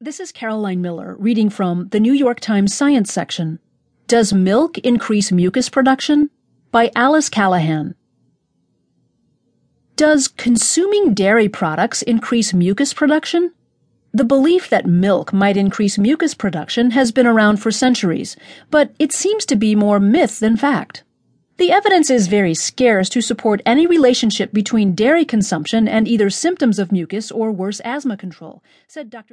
This is Caroline Miller reading from the New York Times Science section. Does Milk Increase Mucus Production? by Alice Callahan. Does consuming dairy products increase mucus production? The belief that milk might increase mucus production has been around for centuries, but it seems to be more myth than fact. The evidence is very scarce to support any relationship between dairy consumption and either symptoms of mucus or worse asthma control, said Dr.